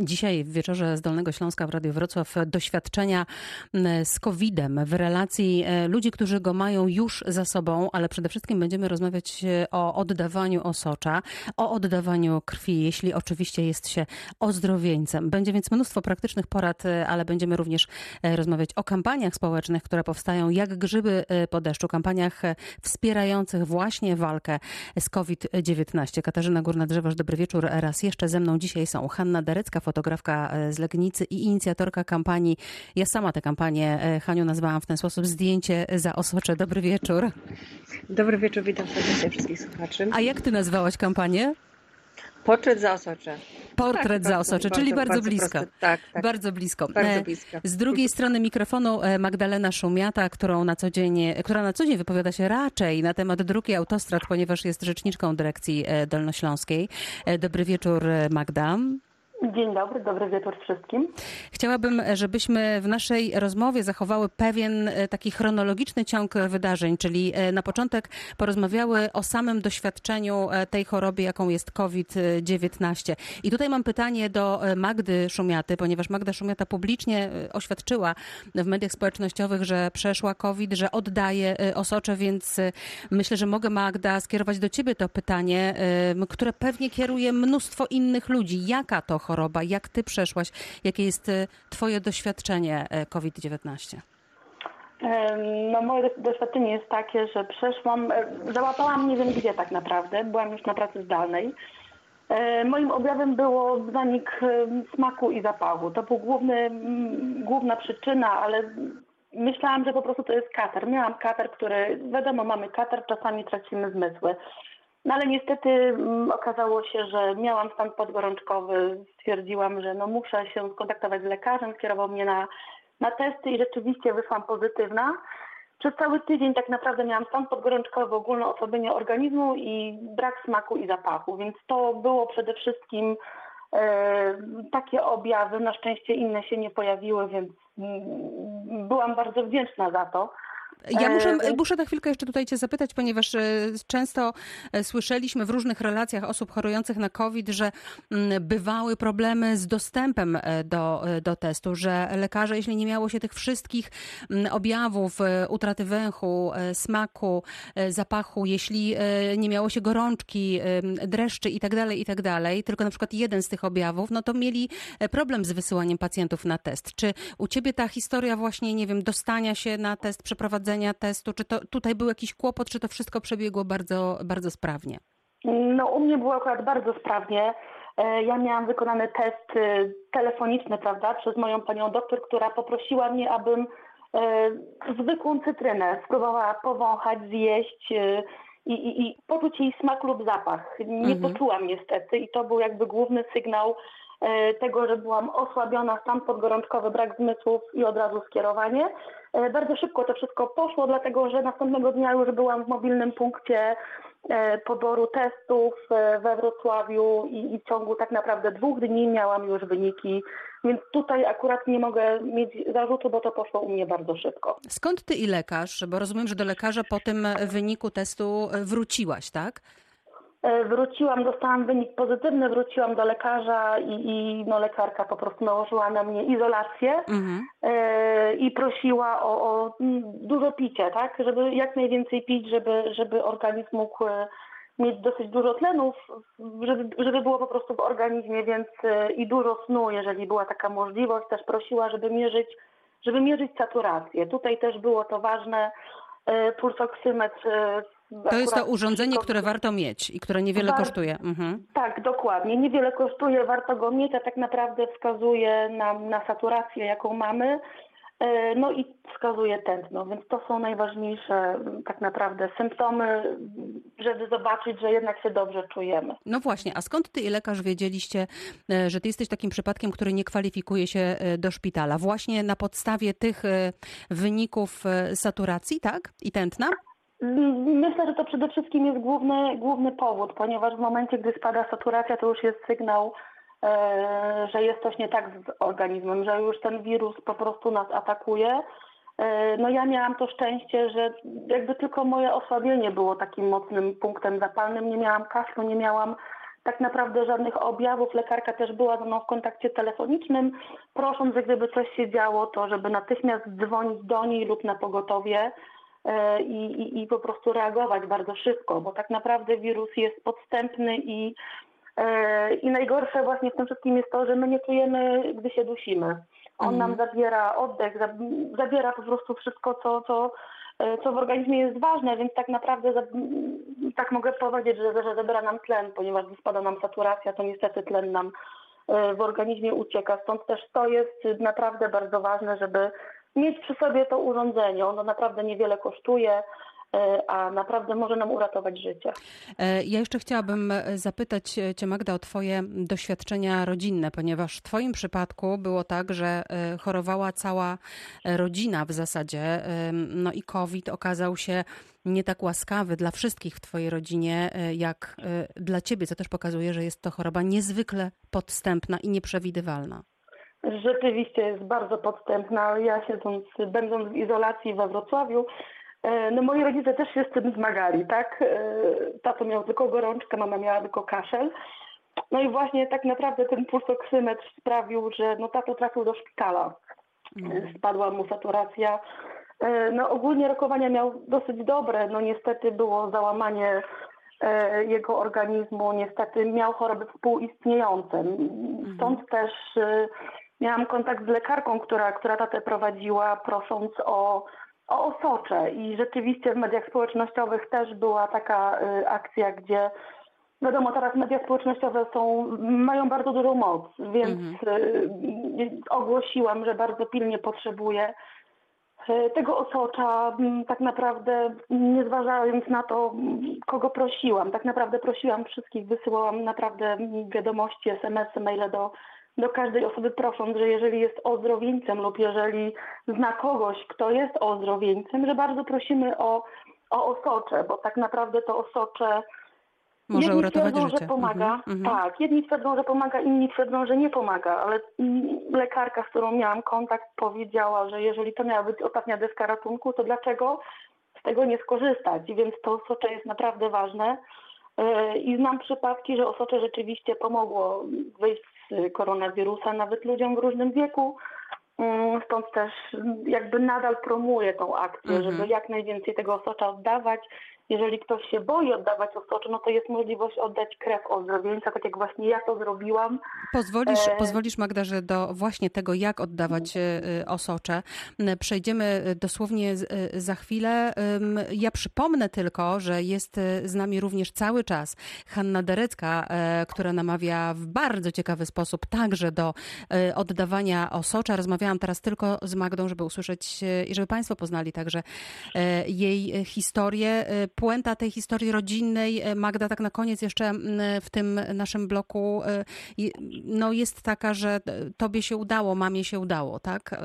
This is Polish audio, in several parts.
Dzisiaj w wieczorze z Dolnego Śląska w Radiu Wrocław doświadczenia z COVID-em w relacji e, ludzi, którzy go mają już za sobą, ale przede wszystkim będziemy rozmawiać e, o oddawaniu osocza, o oddawaniu krwi, jeśli oczywiście jest się ozdrowieńcem. Będzie więc mnóstwo praktycznych porad, e, ale będziemy również rozmawiać o kampaniach społecznych, które powstają jak grzyby po deszczu, kampaniach wspierających właśnie walkę z COVID-19. Katarzyna Górna-Drzewoż, dobry wieczór. Raz jeszcze ze mną dzisiaj są Hanna Derecka, fotografka e, z Legnicy i inicjatorka kampanii. Ja sama tę kampanię, e, Haniu, nazwałam w ten sposób zdjęcie za osocze. Dobry wieczór. Dobry wieczór, witam serdecznie wszystkich słuchaczy. A jak ty nazwałaś kampanię? Portret za osocze. Portret tak, za osocze, czyli bardzo, bardzo blisko. Tak, tak. Bardzo blisko. Bardzo e, blisko. Z drugiej strony mikrofonu Magdalena Szumiata, którą na co dzień, która na co dzień wypowiada się raczej na temat dróg i autostrad, ponieważ jest rzeczniczką dyrekcji dolnośląskiej. Dobry wieczór, Magda. Dzień dobry, dobry wieczór wszystkim. Chciałabym, żebyśmy w naszej rozmowie zachowały pewien e, taki chronologiczny ciąg wydarzeń, czyli e, na początek porozmawiały o samym doświadczeniu e, tej choroby, jaką jest COVID-19. I tutaj mam pytanie do Magdy Szumiaty, ponieważ Magda Szumiata publicznie oświadczyła w mediach społecznościowych, że przeszła COVID, że oddaje osocze, więc myślę, że mogę Magda skierować do ciebie to pytanie, które pewnie kieruje mnóstwo innych ludzi. Jaka to choroba? Jak ty przeszłaś? Jakie jest y, twoje doświadczenie e, COVID-19? No moje doświadczenie jest takie, że przeszłam, e, załapałam nie wiem gdzie tak naprawdę, byłam już na pracy zdalnej. E, moim objawem było zanik smaku i zapachu. To był główny, główna przyczyna, ale myślałam, że po prostu to jest katar. Miałam katar, który, wiadomo, mamy katar, czasami tracimy zmysły. No ale niestety mm, okazało się, że miałam stan podgorączkowy. Stwierdziłam, że no muszę się skontaktować z lekarzem, skierował mnie na, na testy i rzeczywiście wyszłam pozytywna. Przez cały tydzień tak naprawdę miałam stan podgorączkowy, ogólne osłabienie organizmu i brak smaku i zapachu, więc to było przede wszystkim e, takie objawy. Na szczęście inne się nie pojawiły, więc mm, byłam bardzo wdzięczna za to. Ja muszę, e, muszę na chwilkę jeszcze tutaj Cię zapytać, ponieważ e, często e, słyszeliśmy w różnych relacjach osób chorujących na COVID, że mm, bywały problemy z dostępem do, do testu, że lekarze, jeśli nie miało się tych wszystkich mm, objawów utraty węchu, smaku, zapachu, jeśli nie miało się gorączki, dreszczy i tak dalej, i tak tylko na przykład jeden z tych objawów, no to mieli problem z wysyłaniem pacjentów na test. Czy u Ciebie ta historia właśnie, nie wiem, dostania się na test, przeprowadzenia przeprowadzenia testu? Czy to tutaj był jakiś kłopot, czy to wszystko przebiegło bardzo, bardzo sprawnie? No u mnie było akurat bardzo sprawnie. E, ja miałam wykonany test e, telefoniczny, prawda, przez moją panią doktor, która poprosiła mnie, abym e, zwykłą cytrynę spróbowała powąchać, zjeść i, i, i poczuć jej smak lub zapach. Nie mhm. poczułam niestety i to był jakby główny sygnał tego, że byłam osłabiona, stan podgorączkowy, brak zmysłów i od razu skierowanie. E, bardzo szybko to wszystko poszło, dlatego że następnego dnia już byłam w mobilnym punkcie e, poboru testów e, we Wrocławiu i, w ciągu tak naprawdę dwóch dni miałam już wyniki, więc tutaj akurat nie mogę mieć zarzutu, bo to poszło u mnie bardzo szybko. Skąd ty i lekarz? Bo rozumiem, że do lekarza po tym wyniku testu wróciłaś, tak? E, wróciłam, dostałam wynik pozytywny, wróciłam do lekarza i, i no, lekarka po prostu nałożyła na mnie izolację mhm. e, i prosiła o, o, dużo picia, tak? Żeby jak najwięcej pić, żeby, żeby organizm mógł e, mieć dosyć dużo tlenów, żeby, żeby było po prostu w organizmie, więc i dużo snu, jeżeli była taka możliwość. Też prosiła, żeby mierzyć, żeby mierzyć saturację. Tutaj też było to ważne. Pulsoksymetr to jest to urządzenie, które warto mieć i które niewiele War... kosztuje. Mhm. Tak, dokładnie. Niewiele kosztuje, warto go mieć, a tak naprawdę wskazuje nam na saturację, jaką mamy. E, no i wskazuje tętno, więc to są najważniejsze tak naprawdę symptomy, żeby zobaczyć, że jednak się dobrze czujemy. No właśnie, a skąd ty i lekarz wiedzieliście, e, że ty jesteś takim przypadkiem, który nie kwalifikuje się e, do szpitala? Właśnie na podstawie tych wyników saturacji, tak? I tętna? Myślę, że to przede wszystkim jest główny, główny powód, ponieważ w momencie, gdy spada saturacja, to już jest sygnał, e, że jest coś nie tak z organizmem, że już ten wirus po prostu nas atakuje. E, no ja miałam to szczęście, że jakby tylko moje osłabienie było takim mocnym punktem zapalnym. Nie miałam kaszlu, nie miałam tak naprawdę żadnych objawów. Lekarka też była ze mną w kontakcie telefonicznym, prosząc, że gdyby coś się działo, to żeby natychmiast dzwonić do niej lub na pogotowie. E, I, i, i po prostu reagować bardzo szybko, bo tak naprawdę wirus jest podstępny i, e, i najgorsze właśnie w tym wszystkim jest to, że my nie czujemy, gdy się dusimy. On mhm. nam zabiera oddech, zabiera po prostu wszystko, co, co, e, co w organizmie jest ważne, więc tak naprawdę tak mogę powiedzieć, że, że zabiera nam tlen, ponieważ spada nam saturacja, to niestety tlen nam w organizmie ucieka. Stąd też to jest naprawdę bardzo ważne, żeby mieć przy sobie to urządzenie. Ono naprawdę niewiele kosztuje e, a naprawdę może nam uratować życie. E, ja jeszcze chciałabym zapytać Cię, Magda, o Twoje doświadczenia rodzinne, ponieważ w Twoim przypadku było tak, że e, chorowała cała rodzina w zasadzie, no i COVID okazał się nie tak łaskawy dla wszystkich w Twojej rodzinie, jak dla Ciebie, co też pokazuje, że jest to choroba niezwykle podstępna i nieprzewidywalna. Rzeczywiście jest bardzo podstępna. Ja siedząc, będąc w izolacji we Wrocławiu, e, no moi rodzice też się z tym zmagali, tak? E, tato miał tylko gorączkę, mama miała tylko kaszel. No i właśnie tak naprawdę ten pulsoksymetr sprawił, że no tato trafił do szpitala. Mhm. Spadła mu saturacja. E, no ogólnie rokowania miał dosyć dobre, no niestety było załamanie jego organizmu, niestety miał choroby współistniejące. Mhm. Stąd też miałam kontakt z lekarką, która, która tatę prowadziła, prosząc o, o osocze. I rzeczywiście w mediach społecznościowych też była taka y, akcja, gdzie wiadomo, teraz media społecznościowe są, mają bardzo dużą moc, więc mhm. y, ogłosiłam, że bardzo pilnie potrzebuję y, tego osocza, tak naprawdę nie zważając na to, kogo prosiłam. Tak naprawdę prosiłam wszystkich, wysyłałam naprawdę wiadomości, SMS-y, maile do do każdej osoby prosząc, że jeżeli jest ozdrowieńcem lub jeżeli zna kogoś, kto jest ozdrowieńcem, że bardzo prosimy o, o osocze, bo tak naprawdę to osocze może jedni uratować twierdzą, życie. że pomaga. Mhm, mhm. tak, jedni twierdzą, że pomaga, inni twierdzą, że nie pomaga, ale lekarka, z którą miałam kontakt, powiedziała, że jeżeli to miała być ostatnia deska ratunku, to dlaczego z tego nie skorzystać? Więc to osocze jest naprawdę ważne. E, I znam przypadki, że osocze rzeczywiście pomogło wyjść z koronawirusa nawet ludziom w różnym wieku. Mm, stąd też jakby nadal promuję tą akcję, mm -hmm. żeby jak najwięcej tego osocza oddawać jeżeli ktoś się boi oddawać osoczu, no to jest możliwość oddać krew ozdrowieńca, tak jak właśnie ja to zrobiłam. Pozwolisz, e... pozwolisz Magda, że do właśnie tego, jak oddawać e, e, osocze, przejdziemy dosłownie e, za chwilę. Ja przypomnę tylko, że jest z nami również cały czas Hanna Derecka, która namawia w bardzo ciekawy sposób także do oddawania osocza. Rozmawiałam teraz tylko z Magdą, żeby usłyszeć i żeby Państwo poznali także jej historię puenta tej historii rodzinnej, e, Magda, tak na koniec jeszcze w tym naszym bloku, e, no jest taka, że tobie się udało, mamie się udało, tak? E,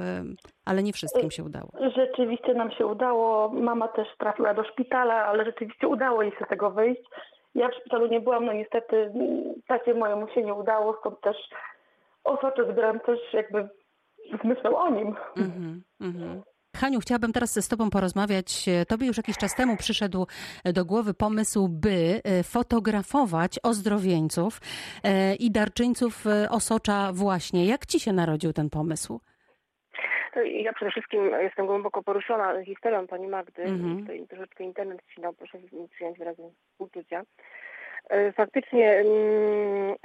ale nie wszystkim się udało. Rzeczywiście nam się udało. Mama też trafiła do szpitala, ale rzeczywiście udało jej się z tego wyjść. Ja w szpitalu nie byłam, no niestety tacie mojemu się nie udało, stąd też osocze zbieram też jakby z myślą o nim. Mm -hmm, Haniu, chciałabym teraz z Tobą porozmawiać. Tobie już jakiś czas temu przyszedł do głowy pomysł, by e, fotografować ozdrowieńców e, i darczyńców e, osocza właśnie. Jak Ci się narodził ten pomysł? Ja przede wszystkim jestem głęboko poruszona historią pani Magdy. Mhm. Tutaj troszeczkę internet ścinał, proszę przyjąć wyrazy uczucia. Faktycznie mm,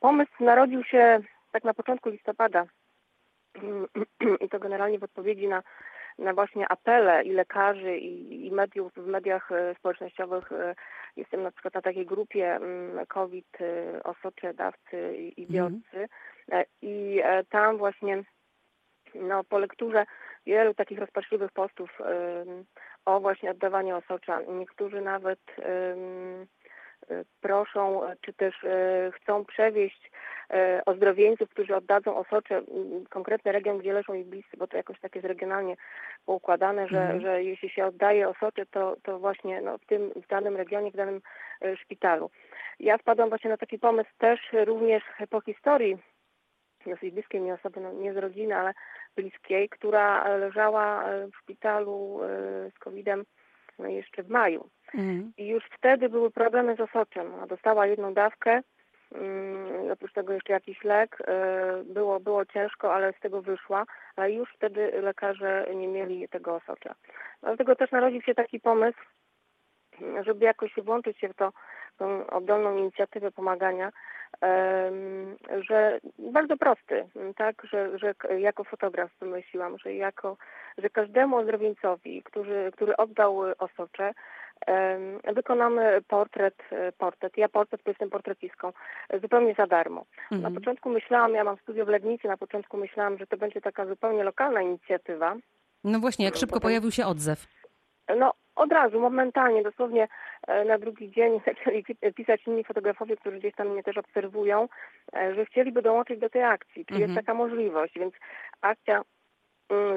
pomysł narodził się tak na początku listopada i to generalnie w odpowiedzi na na właśnie apele i lekarzy, i, i mediów w mediach e, społecznościowych. E, jestem na przykład na takiej grupie mm, COVID, e, osocze, dawcy i biorcy. Mhm. I tam właśnie no, po lekturze wielu takich rozpaczliwych postów o właśnie oddawaniu osocza. Niektórzy nawet proszą, czy też chcą przewieźć ozdrowieńców, którzy oddadzą osocze, konkretny region, gdzie leżą ich bliscy, bo to jakoś tak jest regionalnie poukładane, że, mm. że jeśli się oddaje osocze, to, to właśnie no, w tym w danym regionie, w danym e, szpitalu. Ja wpadłam właśnie na taki pomysł też również po historii dosyć bliskiej mi osoby, no nie z rodziny, ale bliskiej, która leżała e, w szpitalu e, z COVID-em no jeszcze w maju. Mm. I już wtedy były problemy z osoczem. Ona dostała jedną dawkę, mm, oprócz tego jeszcze jakiś lek. E, Było, było ciężko, ale z tego wyszła, ale już wtedy lekarze nie mieli tego osocza. Dlatego też narodził się taki pomysł, żeby jakoś włączyć się w to, tą oddolną inicjatywę pomagania, że bardzo prosty, tak, że, że jako fotograf wymyśliłam, że jako, że każdemu ozdrowieńcowi, który, który oddał osocze, wykonamy portret, e, portret. Ja portret, bo jestem portretistką, e, zupełnie za darmo. Na Mhm. początku myślałam, ja mam studio w Legnicy, na początku myślałam, że to będzie taka zupełnie lokalna inicjatywa, No właśnie, jak szybko Potem- pojawił się odzew. No od razu, momentalnie, dosłownie e, na drugi dzień zaczęli pi- pisać inni fotografowie, którzy gdzieś tam mnie też obserwują, e, że chcieliby dołączyć do tej akcji. Czyli Mhm. jest taka możliwość, więc akcja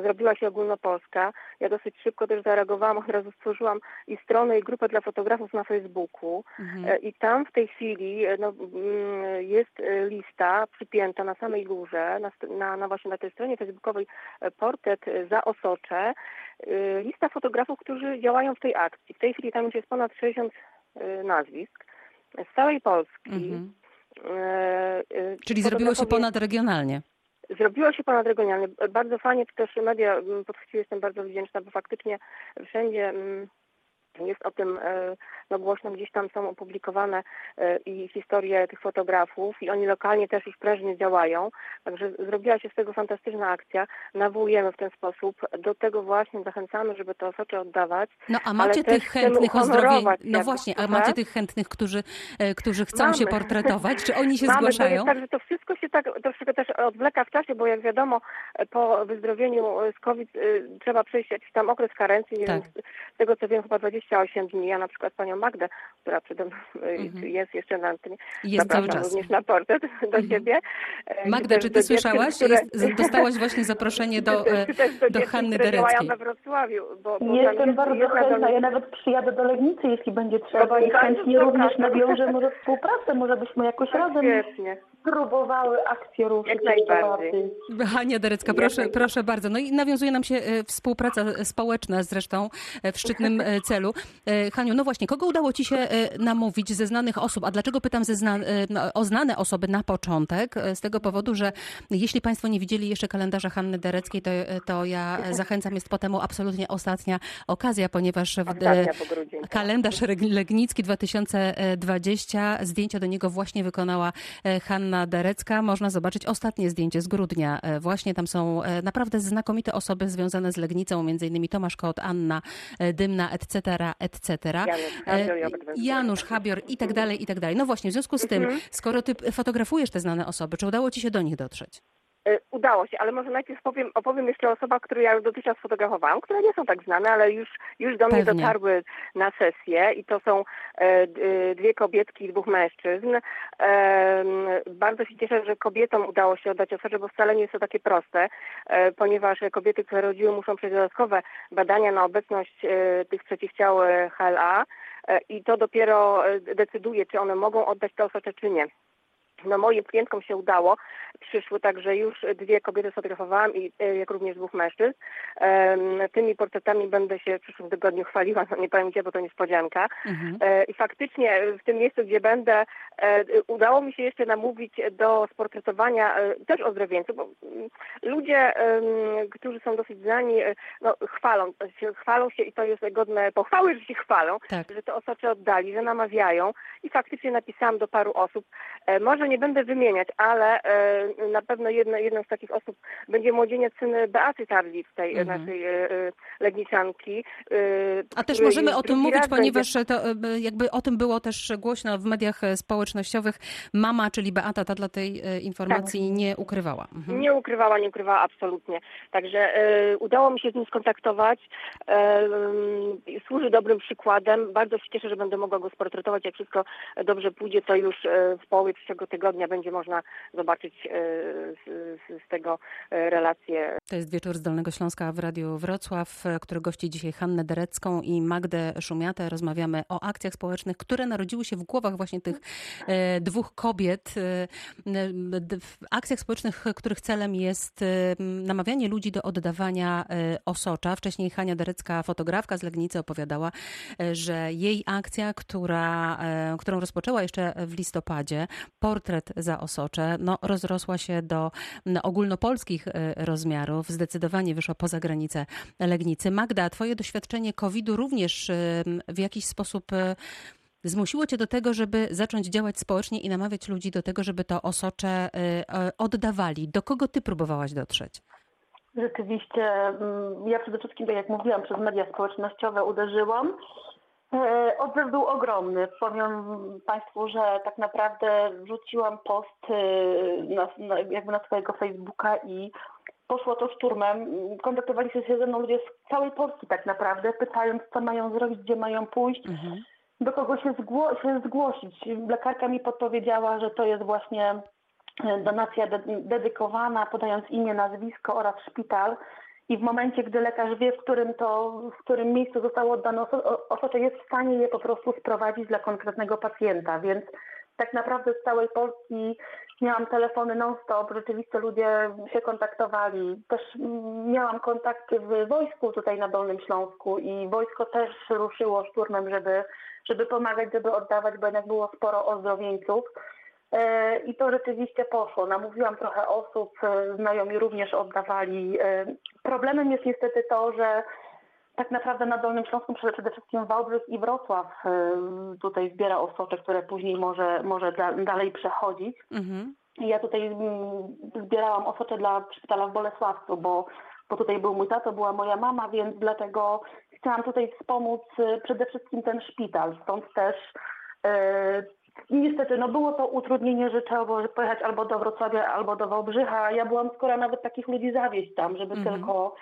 zrobiła się ogólnopolska. Ja dosyć szybko też zareagowałam, od razu stworzyłam i stronę, i grupę dla fotografów na Facebooku. Mhm. E, I tam w tej chwili e, no, mm, jest e, lista przypięta na samej górze, na, na, na właśnie na tej stronie facebookowej portret za osocze. Lista fotografów, którzy działają w tej akcji. W tej chwili tam już jest ponad 60 e, nazwisk z całej Polski. Mhm. E, e, Czyli zrobiło się ponadregionalnie. Zrobiło się ponadregionalnie. Bardzo fajnie, też media mm, podchwyciły, jestem bardzo wdzięczna, bo faktycznie wszędzie mm, jest o tym e, no głośno, gdzieś tam są opublikowane e, i historie tych fotografów i oni lokalnie też już prężnie działają. Także zrobiła się z tego fantastyczna akcja. Nawołujemy w ten sposób. Do tego właśnie zachęcamy, żeby te osocze oddawać. No a macie tych chętnych ozdrowień. uhonorować No właśnie, a macie tych chętnych, którzy, e, którzy chcą Mamy. się portretować? Czy oni się Mamy, zgłaszają? jest tak, że to wszystko się tak troszeczkę też odwleka w czasie, bo jak wiadomo, po wyzdrowieniu z COVID trzeba przejść jakiś tam okres karencji, Tak. wiem, z- tego co wiem chyba 28 dni. Ja na przykład panią Magdę, która przede mną y, Mhm. jest jeszcze na antenie, Jest cały czas. również na portret do Mhm. ciebie. E, Magda, czy ty dziewczyn, słyszałaś? które- Jest, dostałaś właśnie zaproszenie do, e, do, do Hanny Dereckiej. we Wrocławiu. Bo, bo Jestem jest bardzo chętna, do- ja nawet przyjadę do Legnicy, jeśli będzie trzeba i chętnie również nawiążę może współpracę, może byśmy jakoś razem Świetnie. próbowały akcję ruszyć Jak najbardziej. bardziej. Hania Derecka, proszę, proszę bardzo. No i nawiązuje nam się e, współpraca społeczna zresztą e, w szczytnym e, celu. E, Haniu, no właśnie, kogo udało Ci się e, namówić ze znanych osób? A dlaczego pytam ze zna, e, o znane osoby na początek? Z tego powodu, że jeśli Państwo nie widzieli jeszcze kalendarza Hanny Dereckiej, to, to ja zachęcam, jest po temu absolutnie ostatnia okazja, ponieważ w, Ostatnia po grudzień. Kalendarz Legnicki 2020. Zdjęcia do niego właśnie wykonała Hanna Derecka. Można zobaczyć ostatnie zdjęcie z grudnia. Właśnie tam są naprawdę znakomite osoby związane z Legnicą, między innymi Tomasz Kot, Anna Dymna, etc., etc. Janusz Habior E, Robert Janusz Habior i tak dalej, i tak dalej. No właśnie, w związku z tym, Mhm. skoro ty fotografujesz te znane osoby, czy udało ci się do nich dotrzeć? E, Udało się, ale może najpierw powiem, opowiem jeszcze o osobach, które ja już dotychczas fotografowałam, które nie są tak znane, ale już, już do mnie Pewnie. dotarły na sesję i to są e, e, dwie kobietki i dwóch mężczyzn. Bardzo się cieszę, że kobietom udało się oddać osocze, bo wcale nie jest to takie proste, ponieważ kobiety, które rodziły, muszą przejść dodatkowe badania na obecność tych przeciwciał HLA i to dopiero decyduje, czy one mogą oddać te osocze, czy nie. No moim klientkom się udało. Przyszły także już dwie kobiety sfotografowałam i e, jak również dwóch mężczyzn. Tymi portretami będę się w przyszłym tygodniu chwaliła, no nie powiem gdzie, bo to niespodzianka. Mhm. E, I faktycznie w tym miejscu, gdzie będę, e, udało mi się jeszcze namówić do sportretowania też ozdrowieńców, bo mm, ludzie, którzy są dosyć znani, no, chwalą, się, chwalą się i to jest godne pochwały, że się chwalą, Tak. że te osocze oddali, że namawiają i faktycznie napisałam do paru osób. Może nie będę wymieniać, ale e, na pewno jedno, jedną z takich osób będzie młodzieniec syn Beaty Tarlic, tej Mhm. naszej e, e, legniczanki. e, A też możemy o tym mówić, ponieważ to e, jakby o tym było też głośno w mediach społecznościowych. Mama, czyli Beata, ta dla tej informacji nie ukrywała. Mhm. Nie ukrywała, nie ukrywała absolutnie. Także udało mi się z nim skontaktować. Służy dobrym przykładem. Bardzo się cieszę, że będę mogła go sportretować. Jak wszystko dobrze pójdzie, to już w połowie przyszłego tygodnia będzie można zobaczyć e, z, z, tego e, relacje To jest wieczór z Dolnego Śląska w Radiu Wrocław, który gości dzisiaj Hannę Derecką i Magdę Szumiatę. Rozmawiamy o akcjach społecznych, które narodziły się w głowach właśnie tych e, dwóch kobiet. E, w akcjach społecznych, których celem jest e, namawianie ludzi do oddawania e, osocza. Wcześniej Hania Derecka, fotografka z Legnicy, opowiadała, e, że jej akcja, która, e, którą rozpoczęła jeszcze w listopadzie, portret za osocze, no, rozrosła się do ogólnopolskich rozmiarów zdecydowanie wyszła poza granice Legnicy. Magda, twoje doświadczenie COVID-u również w jakiś sposób e, zmusiło cię do tego, żeby zacząć działać społecznie i namawiać ludzi do tego, żeby to osocze oddawali. Do kogo ty próbowałaś dotrzeć? Rzeczywiście, mm, ja przede wszystkim, tak jak mówiłam, przez media społecznościowe uderzyłam. Odzew był ogromny. Powiem Państwu, że tak naprawdę wrzuciłam post na, na, jakby na swojego Facebooka i poszło to szturmem. Kontaktowali się ze mną ludzie z całej Polski tak naprawdę, pytając, co mają zrobić, gdzie mają pójść, mhm. do kogo się, zgło się zgłosić. Lekarka mi podpowiedziała, że to jest właśnie e, donacja de dedykowana, podając imię, nazwisko oraz szpital. I w momencie, gdy lekarz wie, w którym to, w którym miejscu zostało oddane osocze, jest w stanie je po prostu sprowadzić dla konkretnego pacjenta. Więc tak naprawdę z całej Polski miałam telefony non-stop, rzeczywiście ludzie się kontaktowali. Też miałam kontakty w wojsku tutaj na Dolnym Śląsku i wojsko też ruszyło szturmem, żeby, żeby pomagać, żeby oddawać, bo jednak było sporo ozdrowieńców. E, I to rzeczywiście poszło. Namówiłam trochę osób, e, znajomi również oddawali. E, problemem jest niestety to, że tak naprawdę na Dolnym Śląsku przede wszystkim Wałbrzych i Wrocław tutaj zbiera osocze, które później może, może dalej przechodzić. Mhm. Ja tutaj mm, zbierałam osocze dla szpitala w Bolesławcu, bo, bo tutaj był mój tato, była moja mama, więc dlatego chciałam tutaj wspomóc przede wszystkim ten szpital. Stąd też niestety no było to utrudnienie, że trzeba było pojechać albo do Wrocławia, albo do Wałbrzycha. Ja byłam skoro nawet takich ludzi zawieźć tam, żeby mhm. tylko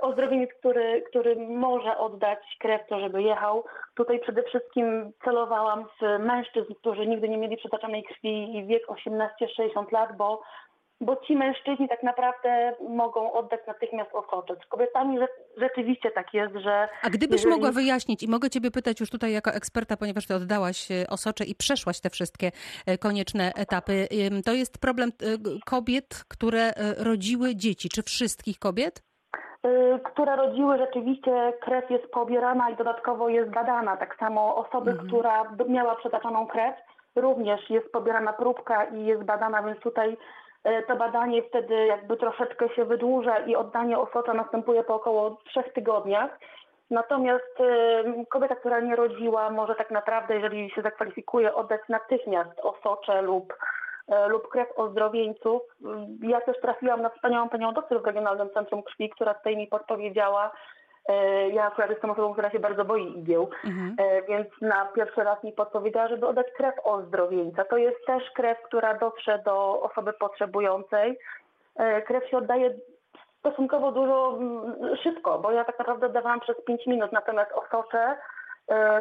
ozdrowieniec, który, który może oddać krew, to żeby jechał. Tutaj przede wszystkim celowałam w mężczyzn, którzy nigdy nie mieli przetaczanej krwi i wiek 18-60 lat, bo bo ci mężczyźni tak naprawdę mogą oddać natychmiast osocze. Z kobietami rzeczywiście tak jest, że... A gdybyś jeżeli... mogła wyjaśnić i mogę ciebie pytać już tutaj jako eksperta, ponieważ ty oddałaś e, osocze i przeszłaś te wszystkie e, konieczne etapy. To jest problem e, kobiet, które rodziły dzieci. Czy wszystkich kobiet? Y, które rodziły rzeczywiście krew jest pobierana i dodatkowo jest badana. Tak samo osoby, mhm. która miała przetaczaną krew, również jest pobierana próbka i jest badana, więc tutaj to badanie wtedy jakby troszeczkę się wydłuża i oddanie osocza następuje po około trzech tygodniach. Natomiast y, kobieta, która nie rodziła, może tak naprawdę, jeżeli się zakwalifikuje, oddać natychmiast osocze lub E, lub krew ozdrowieńców. Ja też trafiłam na wspaniałą panią doktor w Regionalnym Centrum Krwi, która tutaj mi podpowiedziała, e, ja akurat jestem osobą, która się bardzo boi igieł, mhm. E, więc na pierwszy raz mi podpowiedziała, żeby oddać krew ozdrowieńca. To jest też krew, która dotrze do osoby potrzebującej. Krew się oddaje stosunkowo dużo szybko, bo ja tak naprawdę dawałam przez 5 minut, natomiast osocze E,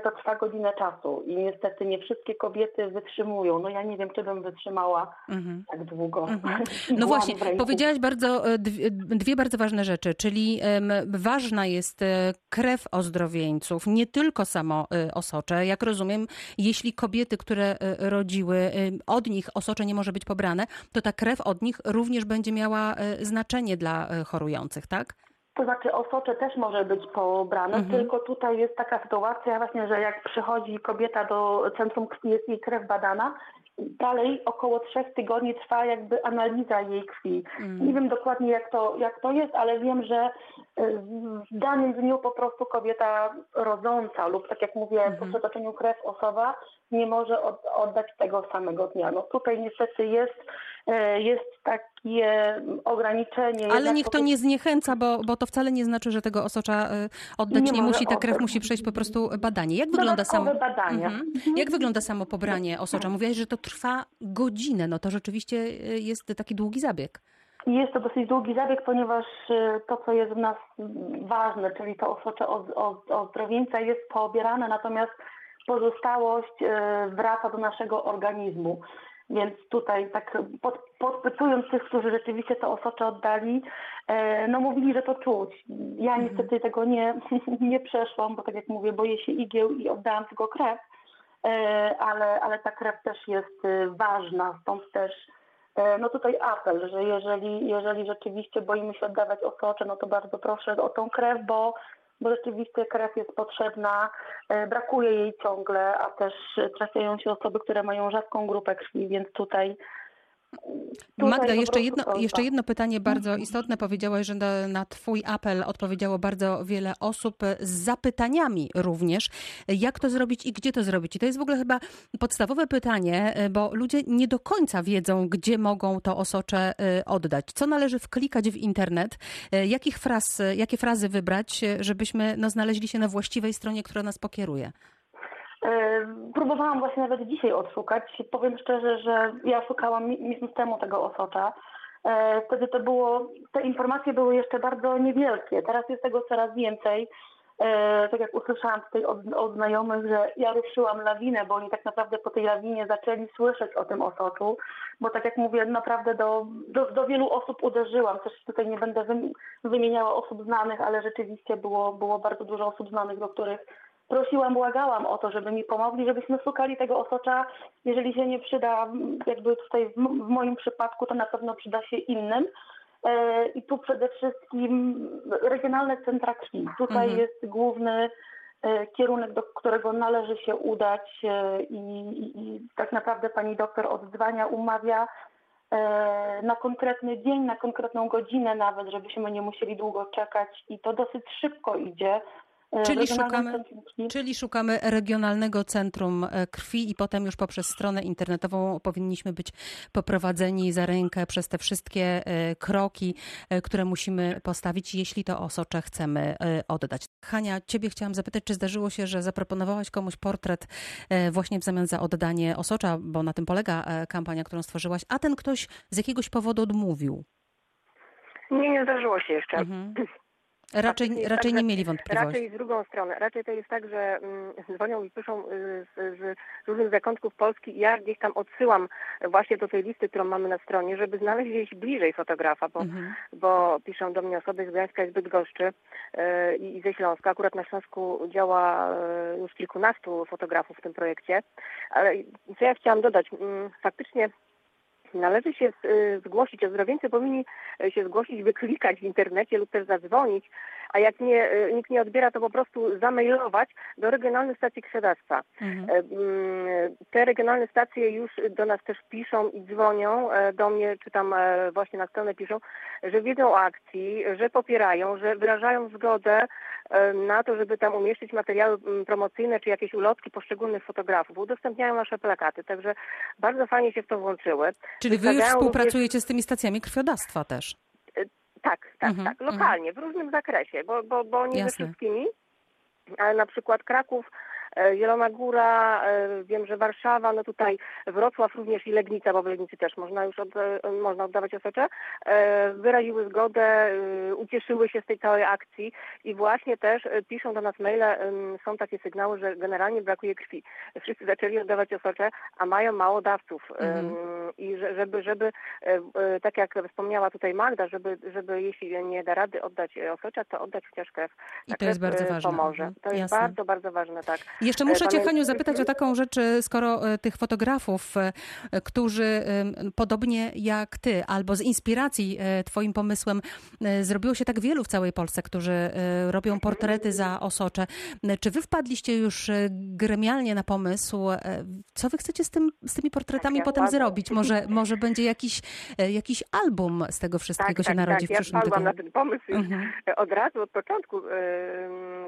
to trwa godzinę czasu i niestety nie wszystkie kobiety wytrzymują. No ja nie wiem, czy bym wytrzymała mhm. tak długo. Mhm. No właśnie, powiedziałaś bardzo, e, dwie, bardzo ważne rzeczy, czyli ważna jest e, krew ozdrowieńców, nie tylko samo osocze. Jak rozumiem, jeśli kobiety, które rodziły, od nich osocze nie może być pobrane, to ta krew od nich również będzie miała znaczenie dla chorujących, tak? To znaczy osocze też może być pobrane, mhm. tylko tutaj jest taka sytuacja właśnie, że jak przychodzi kobieta do centrum krwi, jest jej krew badana, dalej około trzech tygodni trwa jakby analiza jej krwi. Mhm. Nie wiem dokładnie jak to, jak to jest, ale wiem, że e, w danym dniu po prostu kobieta rodząca lub tak jak mówię, mhm. po przetoczeniu krew osoba nie może od, oddać tego samego dnia. No tutaj niestety jest, e, jest takie ograniczenie. Ale niech to nie zniechęca, bo, bo to wcale nie znaczy, że tego osocza e, oddać nie, nie musi. Ta krew musi przejść po prostu badanie. Jak wygląda samo badania. Mhm. Jak wygląda samo pobranie osocza? Mówiłaś, że to trwa godzinę. No to rzeczywiście e, jest taki długi zabieg. Jest to dosyć długi zabieg, ponieważ to, co jest w nas ważne, czyli to osocze od, od, jest poobierane, natomiast pozostałość e, wraca do naszego organizmu. Więc tutaj tak pod, podpytując tych, którzy rzeczywiście to osocze oddali, e, no mówili, że to czuć. Ja mhm. niestety tego nie, nie przeszłam, bo tak jak mówię, boję się igieł i oddałam tylko krew, e, ale, ale ta krew też jest ważna, stąd też no tutaj apel, że jeżeli, jeżeli rzeczywiście boimy się oddawać osocze, no to bardzo proszę o tą krew, bo bo rzeczywiście krew jest potrzebna, e, brakuje jej ciągle, a też trafiają się osoby, które mają rzadką grupę krwi, więc tutaj Magda, jeszcze jedno, jeszcze jedno pytanie bardzo mhm. istotne. Powiedziałaś, że na, na, Twój apel odpowiedziało bardzo wiele osób z zapytaniami również. Jak to zrobić i gdzie to zrobić? I to jest w ogóle chyba podstawowe pytanie, bo ludzie nie do końca wiedzą, gdzie mogą to osocze y, oddać. Co należy wklikać w internet? Y, jakich fraz, jakie frazy wybrać, żebyśmy no, znaleźli się na właściwej stronie, która nas pokieruje? E, próbowałam właśnie nawet dzisiaj odszukać. Powiem szczerze, że ja szukałam miesiąc temu tego osocza. E, wtedy to było, te informacje były jeszcze bardzo niewielkie. Teraz jest tego coraz więcej. E, tak jak usłyszałam tutaj od, od znajomych, że ja ruszyłam lawinę, bo oni tak naprawdę po tej lawinie zaczęli słyszeć o tym osoczu, bo tak jak mówię, naprawdę do, do, do wielu osób uderzyłam. Też tutaj nie będę wymieniała osób znanych, ale rzeczywiście było, było bardzo dużo osób znanych, do których prosiłam, błagałam o to, żeby mi pomogli, żebyśmy szukali tego osocza. Jeżeli się nie przyda, jakby tutaj w, moim przypadku, to na pewno przyda się innym. E, I tu przede wszystkim regionalne centra krwi. Tutaj mhm. jest główny e, kierunek, do którego należy się udać e, i, i, i tak naprawdę pani doktor odzwania, umawia na konkretny dzień, na konkretną godzinę nawet, żebyśmy nie musieli długo czekać i to dosyć szybko idzie. E, czyli szukamy, czyli szukamy regionalnego centrum e, krwi i potem już poprzez stronę internetową powinniśmy być poprowadzeni za rękę przez te wszystkie e, kroki, które musimy postawić, jeśli to osocze chcemy oddać. Hania, ciebie chciałam zapytać, czy zdarzyło się, że zaproponowałaś komuś portret właśnie w zamian za oddanie osocza, bo na tym polega kampania, którą stworzyłaś, a ten ktoś z jakiegoś powodu odmówił? Nie, nie zdarzyło się jeszcze. Mhm. Raczej, raczej tak, nie mieli wątpliwości. Raczej z drugą stronę. Raczej to jest tak, że mm, dzwonią i piszą y, z, z, różnych zakątków Polski. Ja gdzieś tam odsyłam właśnie do tej listy, którą mamy na stronie, żeby znaleźć gdzieś bliżej fotografa, bo, mhm. bo piszą do mnie osoby z Gdańska i Bydgoszczy y, i ze Śląska. Akurat na Śląsku działa y, już kilkunastu fotografów w tym projekcie. Ale co ja chciałam dodać? Mm, faktycznie należy się y, zgłosić, ozdrowieńcy powinni y, się zgłosić, wyklikać w internecie lub też zadzwonić, a jak nie, y, nikt nie odbiera, to po prostu zamailować do regionalnych stacji krwiodawstwa. Mhm. E, mm, te regionalne stacje już do nas też piszą i dzwonią e, do mnie, czy tam e, właśnie na stronę piszą, że wiedzą o akcji, że popierają, że wyrażają zgodę na to, żeby tam umieścić materiały mm, promocyjne czy jakieś ulotki poszczególnych fotografów. Udostępniają nasze plakaty, także bardzo fajnie się w to włączyły. Czyli wy już współpracujecie z tymi stacjami krwiodawstwa też? Tak, tak, mhm, tak. Mhm. Lokalnie, w różnym zakresie, bo, bo, bo nie Jasne. ze wszystkimi. Ale na przykład Kraków Zielona Góra, e, wiem, że Warszawa, no tutaj Wrocław również i Legnica, bo w Legnicy też można już od, e, można oddawać osocze, wyraziły zgodę, ucieszyły się z tej całej akcji i właśnie też piszą do nas maile, są takie sygnały, że generalnie brakuje krwi. Wszyscy zaczęli oddawać osocze, a mają mało dawców mhm. i żeby, żeby, tak jak wspomniała tutaj Magda, żeby, żeby jeśli nie da rady oddać osocza, to oddać chociaż krew. I to jest bardzo ważne. Pomoże. To jest Jasne. bardzo, bardzo ważne, tak. Jeszcze muszę Cię, Haniu, zapytać o taką rzecz, e, skoro e, tych fotografów, e, którzy podobnie jak Ty, albo z inspiracji Twoim pomysłem zrobiło się tak wielu w całej Polsce, którzy robią portrety za osocze. Czy Wy wpadliście już gremialnie na pomysł, co Wy chcecie z, tym, z tymi portretami tak, potem ja zrobić? Może, może będzie jakiś, jakiś album z tego wszystkiego tak, się tak, narodzi tak. w przyszłym ja tygodniu? na ten pomysł mhm. od razu, od początku.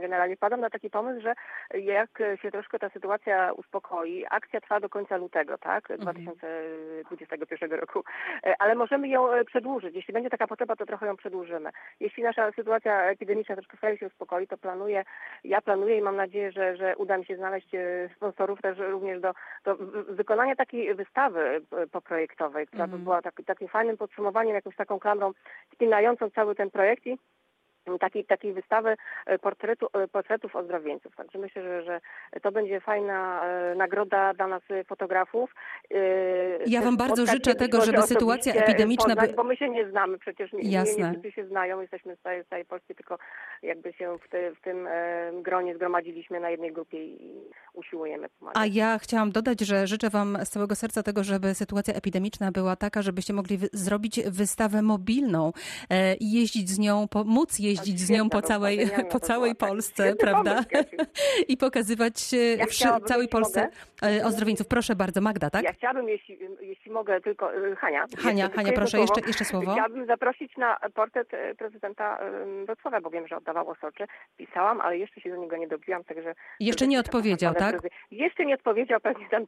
Generalnie padam na taki pomysł, że jak się troszkę ta sytuacja uspokoi, akcja trwa do końca lutego, tak, mhm. 2021 roku, e, ale możemy ją e, przedłużyć. Jeśli będzie taka potrzeba, to trochę ją przedłużymy. Jeśli nasza sytuacja epidemiczna troszkę sobie się uspokoi, to planuję, ja planuję i mam nadzieję, że, że uda mi się znaleźć e, sponsorów też również do, do wykonania takiej wystawy poprojektowej, która by mhm. była tak, takim fajnym podsumowaniem, jakąś taką klamrą spinającą cały ten projekt i takiej, takiej wystawy e, portretu, e, portretów ozdrowieńców. Także myślę, że, że to będzie fajna e, nagroda dla nas fotografów. Ja Wam bardzo życzę tego, żeby sytuacja epidemiczna... Poznać, bo my się nie znamy przecież, nie, Jasne. nie, wszyscy się znają, jesteśmy z całej, z całej Polski, tylko jakby się w, te, w tym gronie zgromadziliśmy na jednej grupie i usiłujemy pomagać. A ja chciałam dodać, że życzę Wam z całego serca tego, żeby sytuacja epidemiczna była taka, żebyście mogli zrobić wystawę mobilną i jeździć z nią, móc jeździć z nią po całej, po całej tak. Polsce, prawda? I pokazywać ja w całej Polsce mogę. ozdrowieńców. Proszę bardzo, Magda, tak? Ja chciałabym, jeśli, jeśli mogę, tylko y, Hania. Hania, Hania, proszę, jeszcze, jeszcze słowo. Chciałabym zaprosić na portret prezydenta Wrocławia, bo wiem, że oddawał Osoczy. Pisałam, ale jeszcze się do niego nie dobiłam, także... Jeszcze nie odpowiedział, tak? Jeszcze nie odpowiedział, pewnie tam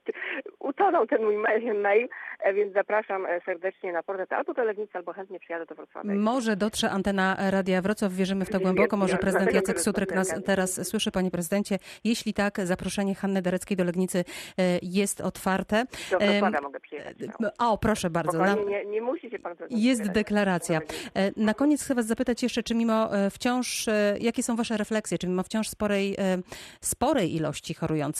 utonął ten mój mail, e, więc zapraszam e, serdecznie na portret albo do Legnicy, albo chętnie przyjadę do Wrocławia. Może dotrze antena Radia Wrocław, wierzymy w to głęboko. Może prezydent Jacek Sutryk nas teraz słyszy, panie prezydencie. Jeśli tak, zaproszenie Hanny Dereckiej do Legnicy e, jest otwarte. Do Wrocławia mogę przyjechać. O, proszę bardzo. Na... Nie, nie musicie pan Jest deklaracja. Na koniec chcę was zapytać jeszcze, czy mimo wciąż, jakie są wasze refleksje, czy mimo wciąż sporej, sporej ilości chorujących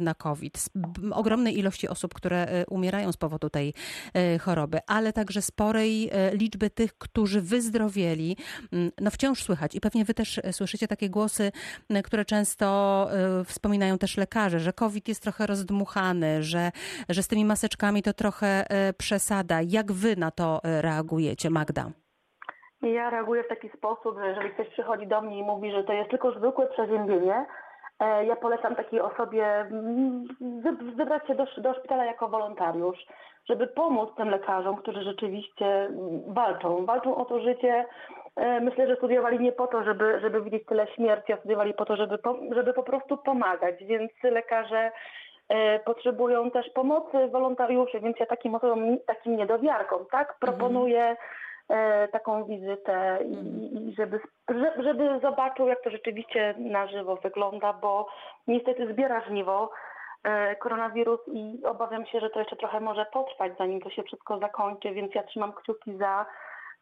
na COVID, ogromnej ilości osób, które umierają z powodu tej choroby, ale także sporej liczby tych, którzy wyzdrowieli, mm, no wciąż słychać i pewnie wy też słyszycie takie głosy, które często wspominają też lekarze, że COVID jest trochę rozdmuchany, że, że z tymi maseczkami to trochę przesada. Jak wy na to reagujecie, Magda? Ja reaguję w taki sposób, że jeżeli ktoś przychodzi do mnie i mówi, że to jest tylko zwykłe przeziębienie, e, ja polecam takiej osobie mm, wybrać się do, do szpitala jako wolontariusz, żeby pomóc tym lekarzom, którzy rzeczywiście walczą. Walczą o to życie. E, myślę, że studiowali nie po to, żeby, żeby widzieć tyle śmierci, a studiowali po to, żeby, żeby po prostu pomagać. Więc lekarze e, potrzebują też pomocy wolontariuszy, więc ja takim osobom, takim niedowiarkom, tak, proponuję mhm. Taką wizytę i żeby, żeby zobaczył, jak to rzeczywiście na żywo wygląda, bo niestety zbiera żniwo. E, koronawirus i obawiam się, że to jeszcze trochę może potrwać, zanim to się wszystko zakończy, więc ja trzymam kciuki za,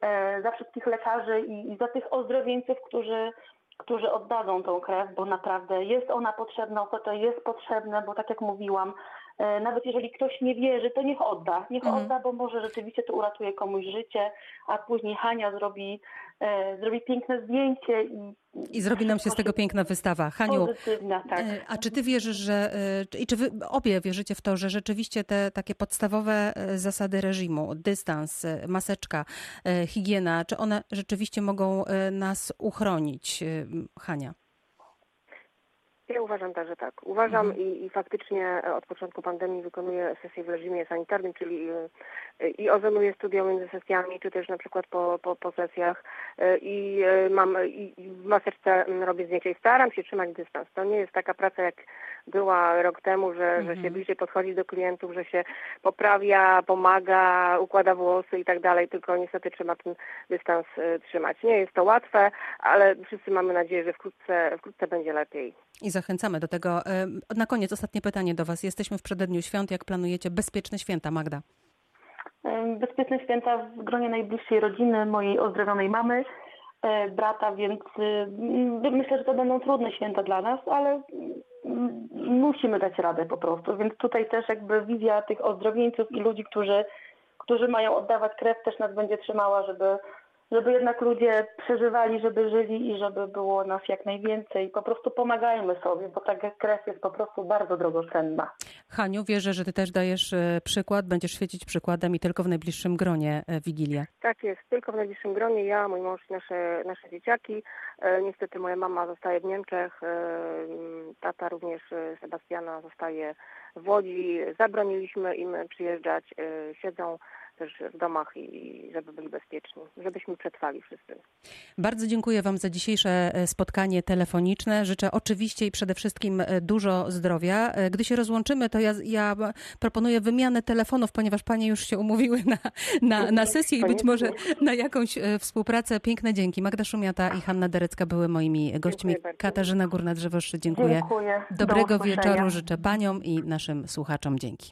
e, za wszystkich lekarzy i, i za tych ozdrowieńców, którzy, którzy oddadzą tą krew, bo naprawdę jest ona potrzebna, to jest potrzebne, bo tak jak mówiłam, E, nawet jeżeli ktoś nie wierzy, to niech odda. Niech mhm. odda, bo może rzeczywiście to uratuje komuś życie, a później Hania zrobi, e, zrobi piękne zdjęcie i i zrobi nam się z tego piękna wystawa. Haniu, tak. E, a czy ty wierzysz, że i czy wy obie wierzycie w to, że rzeczywiście te takie podstawowe zasady reżimu, dystans, maseczka, higiena, czy one rzeczywiście mogą nas uchronić, Hania? Ja uważam także tak. Uważam mhm. i, i, faktycznie e, od początku pandemii wykonuję sesję w reżimie sanitarnym, czyli e, i ozonuję studia między sesjami, czy też na przykład po, po, po sesjach e, i mam i, w maseczce robię zdjęcia i staram się trzymać dystans. To nie jest taka praca jak była rok temu, że, mhm. że się mhm. bliżej podchodzi do klientów, że się poprawia, pomaga, układa włosy i tak dalej, tylko niestety trzeba ten dystans trzymać. Nie jest to łatwe, ale wszyscy mamy nadzieję, że wkrótce, wkrótce będzie lepiej. I zachęcamy do tego. Na koniec ostatnie pytanie do Was. Jesteśmy w przededniu świąt. Jak planujecie bezpieczne święta, Magda? Bezpieczne święta w gronie najbliższej rodziny, mojej ozdrowionej mamy, e, brata, więc myślę, że to będą trudne święta dla nas, ale mm, musimy dać radę po prostu. Więc tutaj też jakby wizja tych ozdrowieńców i ludzi, którzy, którzy mają oddawać krew, też nas będzie trzymała, żeby żeby jednak ludzie przeżywali, żeby żyli i żeby było nas jak najwięcej. Po prostu pomagajmy sobie, bo ta krew jest po prostu bardzo drogocenna. Haniu, wierzę, że ty też dajesz e, przykład, będziesz świecić przykładem i tylko w najbliższym gronie e, Wigilię. Tak jest, tylko w najbliższym gronie ja, mój mąż i nasze, nasze dzieciaki. E, niestety moja mama zostaje w Niemczech, tata również Sebastiana zostaje w Łodzi. Zabroniliśmy im przyjeżdżać, siedzą też w domach i żeby byli bezpieczni, żebyśmy przetrwali wszyscy. Bardzo dziękuję Wam za dzisiejsze e, spotkanie telefoniczne. Życzę oczywiście i przede wszystkim e, dużo zdrowia. E, gdy się rozłączymy, to ja, ja proponuję wymianę telefonów, ponieważ Panie już się umówiły na, na, na sesję i być może na jakąś współpracę. Piękne dzięki. Magda Szumiata i Hanna Derecka były moimi gośćmi. Katarzyna Górna-Drzewoszczy, dziękuję. dziękuję. Dobrego wieczoru życzę Paniom i naszym słuchaczom. Dzięki.